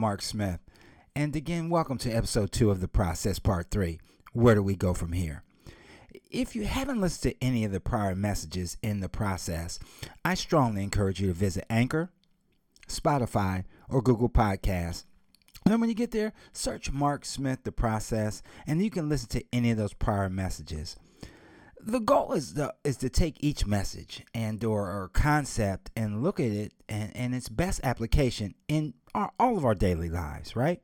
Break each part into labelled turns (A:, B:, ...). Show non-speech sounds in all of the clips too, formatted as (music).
A: Mark Smith, and again, welcome to episode two of The Process Part 3. Where do we go from here? If you haven't listened to any of the prior messages in the process, I strongly encourage you to visit Anchor, Spotify, or Google Podcasts. And then when you get there, search Mark Smith The Process, and you can listen to any of those prior messages the goal is to, is to take each message and or, or concept and look at it and, and its best application in our, all of our daily lives, right?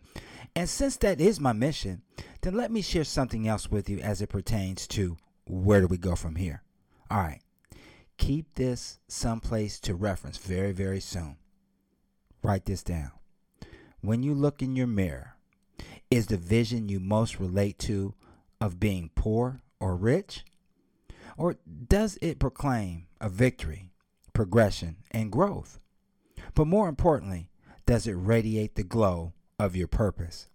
A: And since that is my mission, then let me share something else with you as it pertains to where do we go from here. All right, keep this someplace to reference very, very soon. Write this down. When you look in your mirror, is the vision you most relate to of being poor or rich? Or does it proclaim a victory, progression, and growth? But more importantly, does it radiate the glow of your purpose?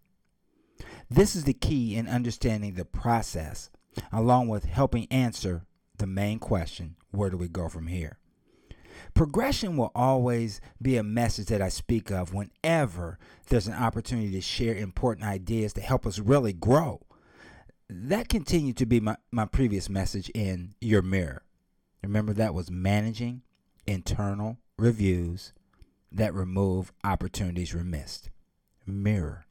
A: This is the key in understanding the process, along with helping answer the main question where do we go from here? Progression will always be a message that I speak of whenever there's an opportunity to share important ideas to help us really grow that continued to be my, my previous message in your mirror. Remember, that was managing internal reviews that remove opportunities remissed. Mirror.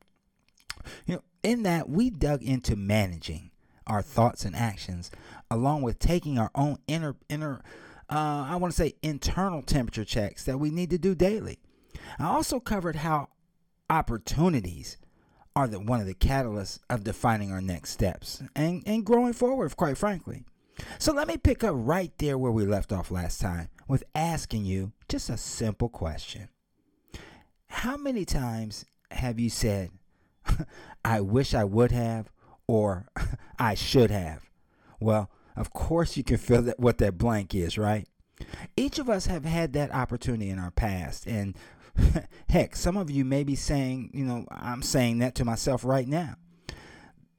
A: You know, in that we dug into managing our thoughts and actions, along with taking our own inner inner uh, I want to say internal temperature checks that we need to do daily. I also covered how opportunities are the, one of the catalysts of defining our next steps and, and growing forward, quite frankly. So let me pick up right there where we left off last time with asking you just a simple question. How many times have you said, (laughs) I wish I would have, or (laughs) I should have? Well, of course you can feel that what that blank is, right? Each of us have had that opportunity in our past, and (laughs) Heck, some of you may be saying, you know, I'm saying that to myself right now.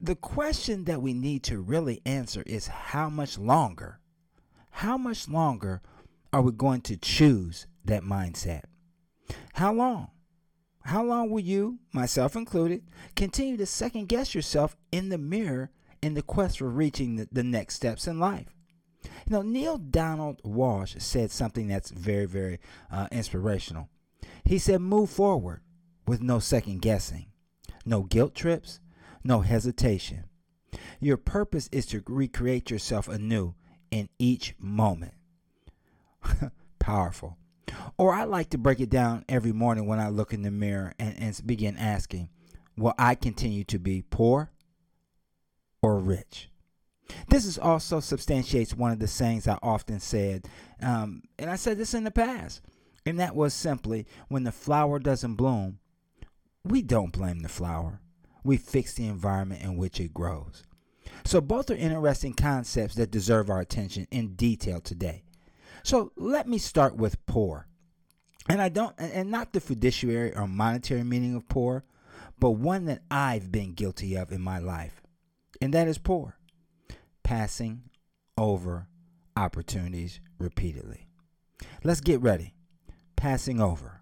A: The question that we need to really answer is how much longer? How much longer are we going to choose that mindset? How long? How long will you, myself included, continue to second guess yourself in the mirror in the quest for reaching the, the next steps in life? You know, Neale Donald Walsch said something that's very, very uh, inspirational. He said, move forward with no second guessing, no guilt trips, no hesitation. Your purpose is to recreate yourself anew in each moment. (laughs) Powerful. Or I like to break it down every morning when I look in the mirror and, and begin asking, Will I continue to be poor or rich? This is also substantiates one of the sayings I often said, um, and I said this in the past. And that was simply when the flower doesn't bloom, we don't blame the flower. We fix the environment in which it grows. So, both are interesting concepts that deserve our attention in detail today. So, let me start with poor. And I don't, and not the fiduciary or monetary meaning of poor, but one that I've been guilty of in my life. And that is poor. Passing over opportunities repeatedly. Let's get ready passing over.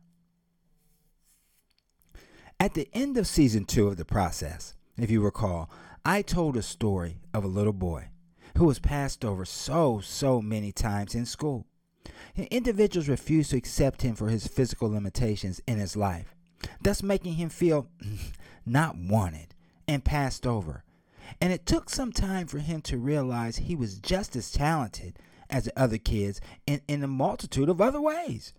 A: At the end of season two of the process, if you recall, I told a story of a little boy who was passed over so, so many times in school. Individuals refused to accept him for his physical limitations in his life, thus making him feel (laughs) not wanted and passed over. And it took some time for him to realize he was just as talented as the other kids in, in a multitude of other ways.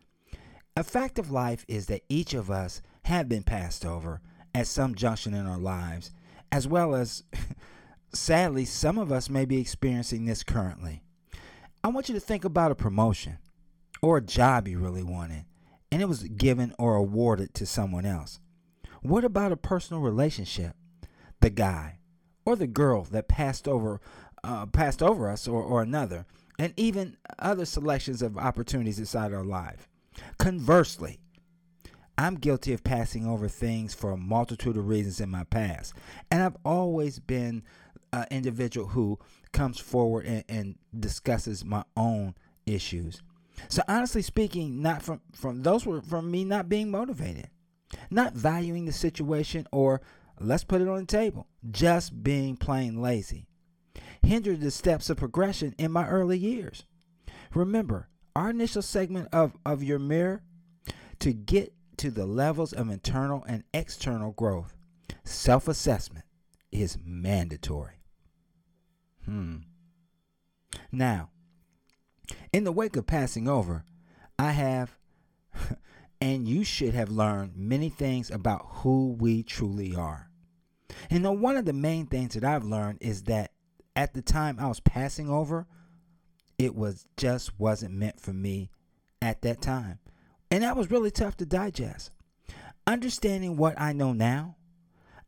A: A fact of life is that each of us have been passed over at some junction in our lives, as well as, (laughs) sadly, some of us may be experiencing this currently. I want you to think about a promotion or a job you really wanted, and it was given or awarded to someone else. What about a personal relationship? The guy or the girl that passed over, uh, passed over us, or, or another, and even other selections of opportunities inside our life. Conversely, I'm guilty of passing over things for a multitude of reasons in my past. And I've always been an individual who comes forward and, and discusses my own issues. So honestly speaking, not from from those were from me not being motivated. not valuing the situation, or let's put it on the table, just being plain lazy, hindered the steps of progression in my early years. Remember, our initial segment of, of your mirror to get to the levels of internal and external growth, self assessment is mandatory. Hmm. Now, in the wake of passing over, I have, (laughs) and you should have learned many things about who we truly are. And one of the main things that I've learned is that at the time I was passing over, it was just wasn't meant for me at that time. And that was really tough to digest. Understanding what I know now,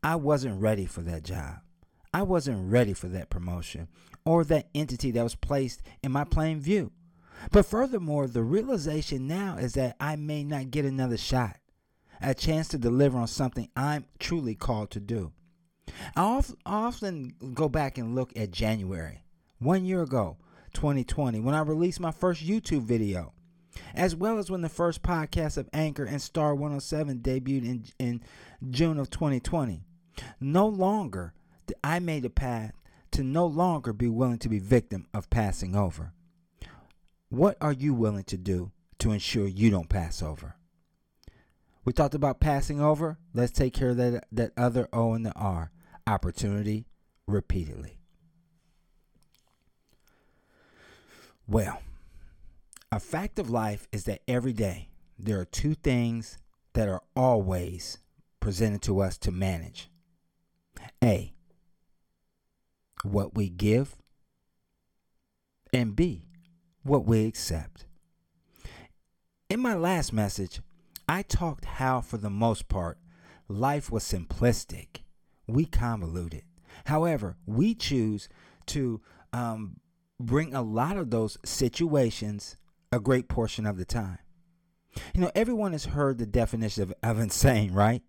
A: I wasn't ready for that job. I wasn't ready for that promotion or that entity that was placed in my plain view. But furthermore, the realization now is that I may not get another shot, a chance to deliver on something I'm truly called to do. I often go back and look at January, one year ago, 2020, when I released my first YouTube video, as well as when the first podcast of Anchor and Star 107 debuted in, in June of 2020. No longer did I made a path to no longer be willing to be victim of passing over. What are you willing to do to ensure you don't pass over? We talked about passing over. Let's take care of that, that other O and the R opportunity repeatedly. Well, a fact of life is that every day there are two things that are always presented to us to manage. A, what we give, and B, what we accept. In my last message, I talked how, for the most part, life was simplistic. We convoluted. However, we choose to um, bring a lot of those situations a great portion of the time. You know, everyone has heard the definition of, of insane, right?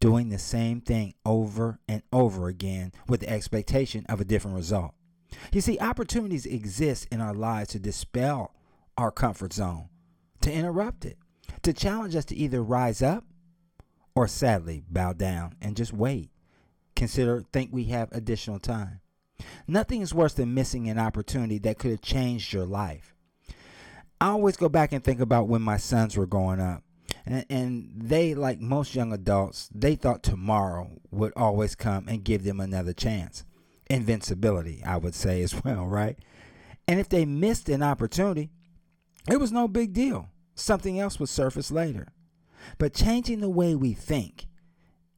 A: Doing the same thing over and over again with the expectation of a different result. You see, opportunities exist in our lives to dispel our comfort zone, to interrupt it, to challenge us to either rise up or sadly bow down and just wait. Consider, think we have additional time. Nothing is worse than missing an opportunity that could have changed your life. I always go back and think about when my sons were growing up. And, and they, like most young adults, they thought tomorrow would always come and give them another chance. Invincibility, I would say as (laughs) well, right? And if they missed an opportunity, it was no big deal. Something else would surface later. But changing the way we think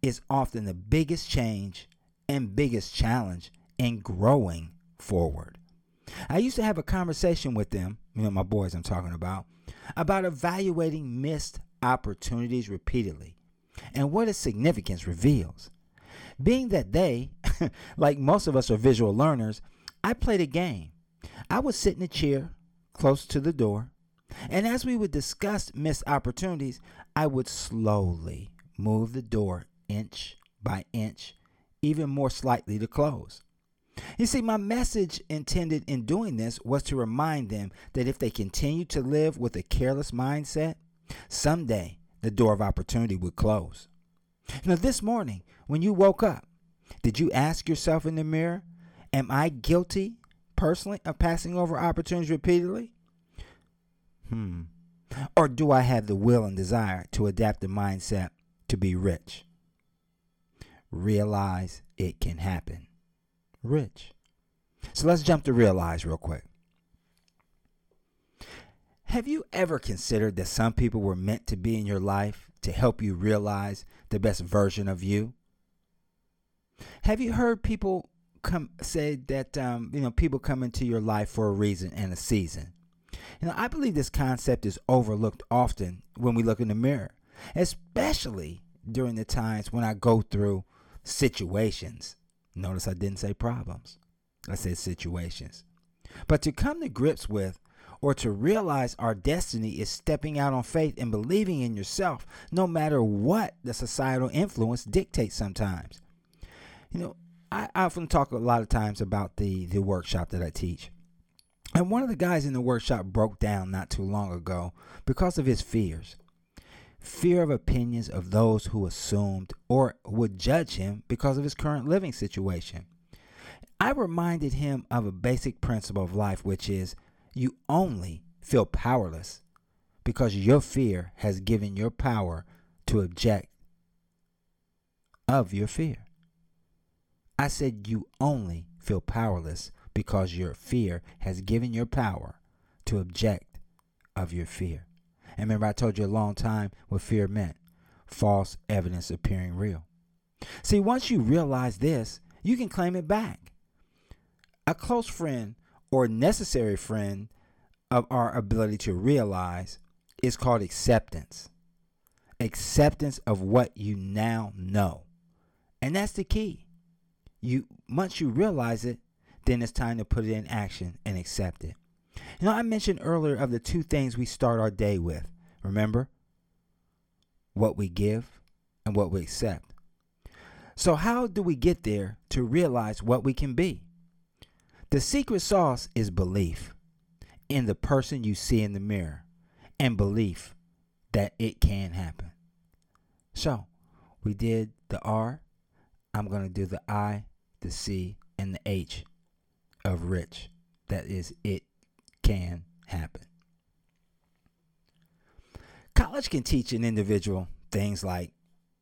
A: is often the biggest change and biggest challenge in growing forward. I used to have a conversation with them, you know, my boys I'm talking about, about evaluating missed opportunities repeatedly and what its significance reveals. Being that they, (laughs) like most of us, are visual learners, I played a game. I would sit in a chair close to the door, and as we would discuss missed opportunities, I would slowly move the door inch by inch, even more slightly to close. You see, my message intended in doing this was to remind them that if they continue to live with a careless mindset, someday the door of opportunity would close. Now, this morning, when you woke up, did you ask yourself in the mirror, Am I guilty personally of passing over opportunities repeatedly? Hmm. Or do I have the will and desire to adapt the mindset to be rich? Realize it can happen rich. So let's jump to realize real quick. Have you ever considered that some people were meant to be in your life to help you realize the best version of you? Have you heard people come say that um, you know people come into your life for a reason and a season? You know, I believe this concept is overlooked often when we look in the mirror, especially during the times when I go through situations Notice I didn't say problems, I said situations. But to come to grips with or to realize our destiny is stepping out on faith and believing in yourself, no matter what the societal influence dictates sometimes. You know, I often talk a lot of times about the, the workshop that I teach. And one of the guys in the workshop broke down not too long ago because of his fears. Fear of opinions of those who assumed or would judge him because of his current living situation. I reminded him of a basic principle of life, which is you only feel powerless because your fear has given your power to object of your fear. I said you only feel powerless because your fear has given your power to object of your fear. And remember, I told you a long time what fear meant false evidence appearing real. See, once you realize this, you can claim it back. A close friend or necessary friend of our ability to realize is called acceptance. Acceptance of what you now know. And that's the key. You once you realize it, then it's time to put it in action and accept it. You know, I mentioned earlier of the two things we start our day with. Remember? What we give and what we accept. So, how do we get there to realize what we can be? The secret sauce is belief in the person you see in the mirror and belief that it can happen. So, we did the R. I'm going to do the I, the C, and the H of rich. That is, it can happen. College can teach an individual things like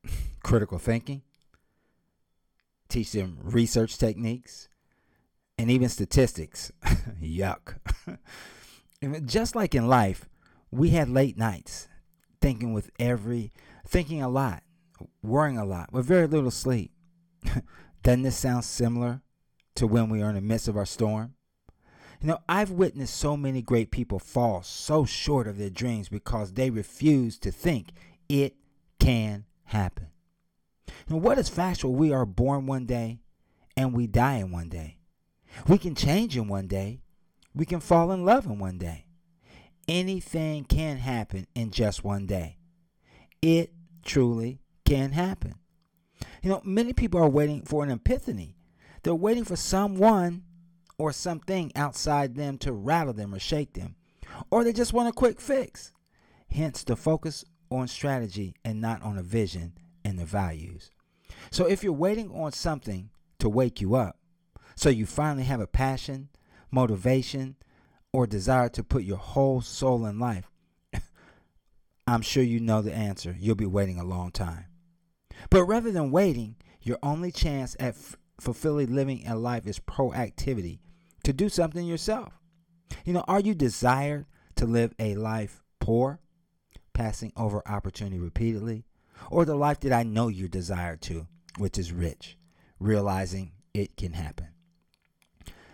A: (laughs) critical thinking, teach them research techniques, and even statistics. (laughs) Yuck. (laughs) Just like in life, we had late nights thinking with every thinking a lot, worrying a lot, with very little sleep. Doesn't this sound similar to when we are in the midst of our storm? You know, I've witnessed so many great people fall so short of their dreams because they refuse to think it can happen. And what is factual? We are born one day and we die in one day. We can change in one day. We can fall in love in one day. Anything can happen in just one day. It truly can happen. You know, many people are waiting for an epiphany. They're waiting for someone or something outside them to rattle them or shake them. Or they just want a quick fix. Hence the focus on strategy and not on a vision and the values. So if you're waiting on something to wake you up, so you finally have a passion, motivation, or desire to put your whole soul in life, (coughs) I'm sure you know the answer. You'll be waiting a long time. But rather than waiting, your only chance at f- fulfilling living a life is proactivity to do something yourself. You know, are you desired to live a life poor, passing over opportunity repeatedly, or the life that I know you desire to, which is rich, realizing it can happen?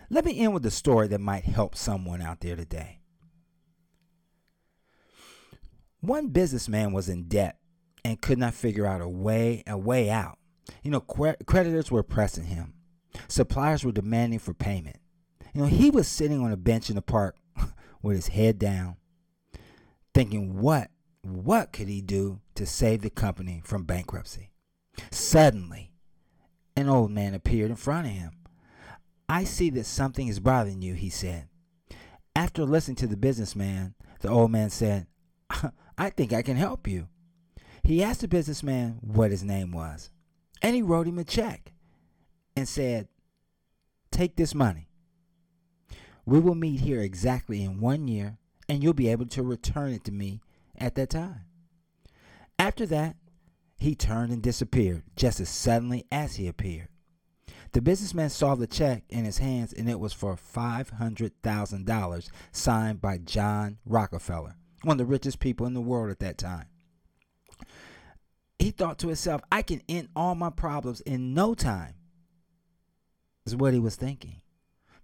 A: Let me end with a story that might help someone out there today. One businessman was in debt and could not figure out a way a way out. You know, creditors were pressing him. Suppliers were demanding for payment. You know, he was sitting on a bench in the park (laughs) with his head down, thinking what what could he do to save the company from bankruptcy? Suddenly, an old man appeared in front of him. I see that something is bothering you, he said. After listening to the businessman, the old man said, (laughs) I think I can help you. He asked the businessman what his name was, and he wrote him a check and said, Take this money. We will meet here exactly in one year, and you'll be able to return it to me at that time. After that, he turned and disappeared just as suddenly as he appeared. The businessman saw the check in his hands, and it was for $500,000 signed by John Rockefeller, one of the richest people in the world at that time. He thought to himself, I can end all my problems in no time, is what he was thinking.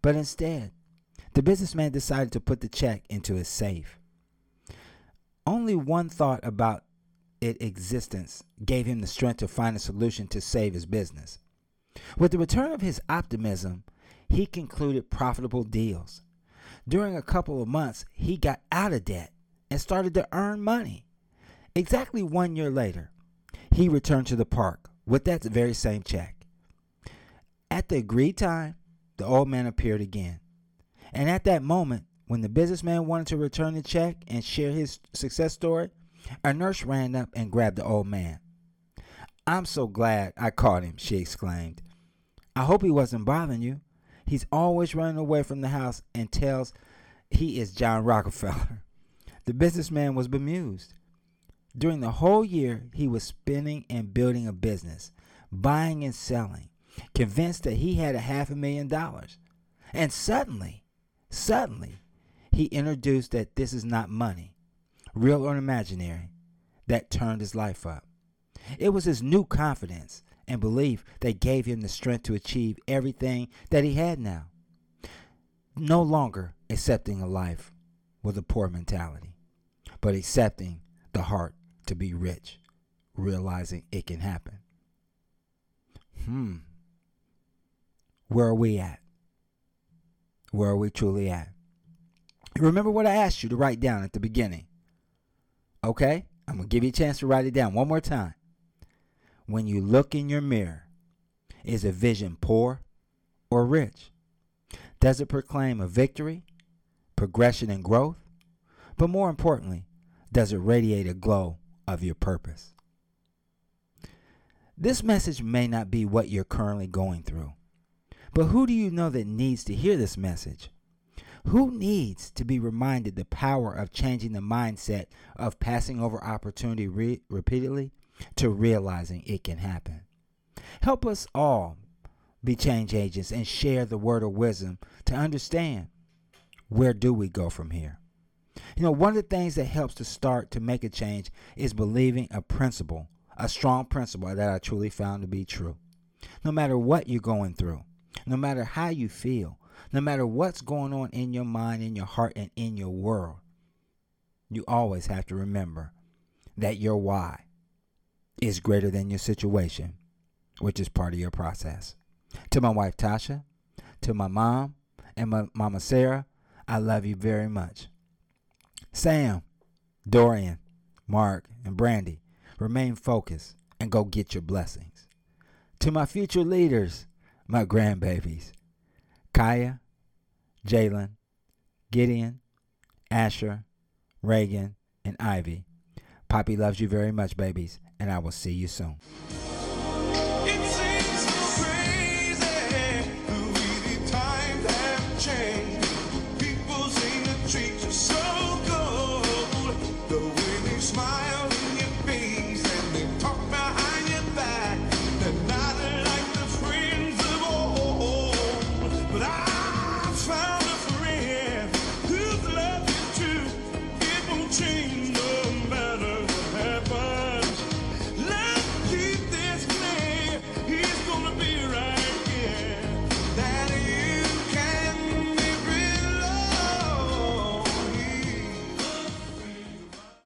A: But instead, the businessman decided to put the check into his safe. Only one thought about its existence gave him the strength to find a solution to save his business. With the return of his optimism, he concluded profitable deals. During a couple of months, he got out of debt and started to earn money. Exactly one year later, he returned to the park with that very same check. At the agreed time, the old man appeared again. And at that moment, when the businessman wanted to return the check and share his success story, A nurse ran up and grabbed the old man. I'm so glad I caught him, she exclaimed. I hope he wasn't bothering you. He's always running away from the house and tells he is John Rockefeller. (laughs) The businessman was bemused. During the whole year, he was spending and building a business, buying and selling, convinced that he had a half a million dollars. And suddenly, suddenly, he introduced that this is not money, real or imaginary, that turned his life up. It was his new confidence and belief that gave him the strength to achieve everything that he had now. No longer accepting a life with a poor mentality, but accepting the heart to be rich, realizing it can happen. Hmm. Where are we at? Where are we truly at? Remember what I asked you to write down at the beginning. Okay? I'm going to give you a chance to write it down one more time. When you look in your mirror, is a vision poor or rich? Does it proclaim a victory, progression, and growth? But more importantly, does it radiate a glow of your purpose? This message may not be what you're currently going through, but who do you know that needs to hear this message? Who needs to be reminded the power of changing the mindset of passing over opportunity re- repeatedly to realizing it can happen? Help us all be change agents and share the word of wisdom to understand where do we go from here. You know, one of the things that helps to start to make a change is believing a principle, a strong principle that I truly found to be true. No matter what you're going through, no matter how you feel, no matter what's going on in your mind, in your heart, and in your world, you always have to remember that your why is greater than your situation, which is part of your process. To my wife Tasha, to my mom, and my mama Sarah, I love you very much. Sam, Dorian, Mark, and Brandy, remain focused and go get your blessings. To my future leaders, my grandbabies, Kaya, Jalen, Gideon, Asher, Reagan, and Ivy. Poppy loves you very much, babies, and I will see you soon.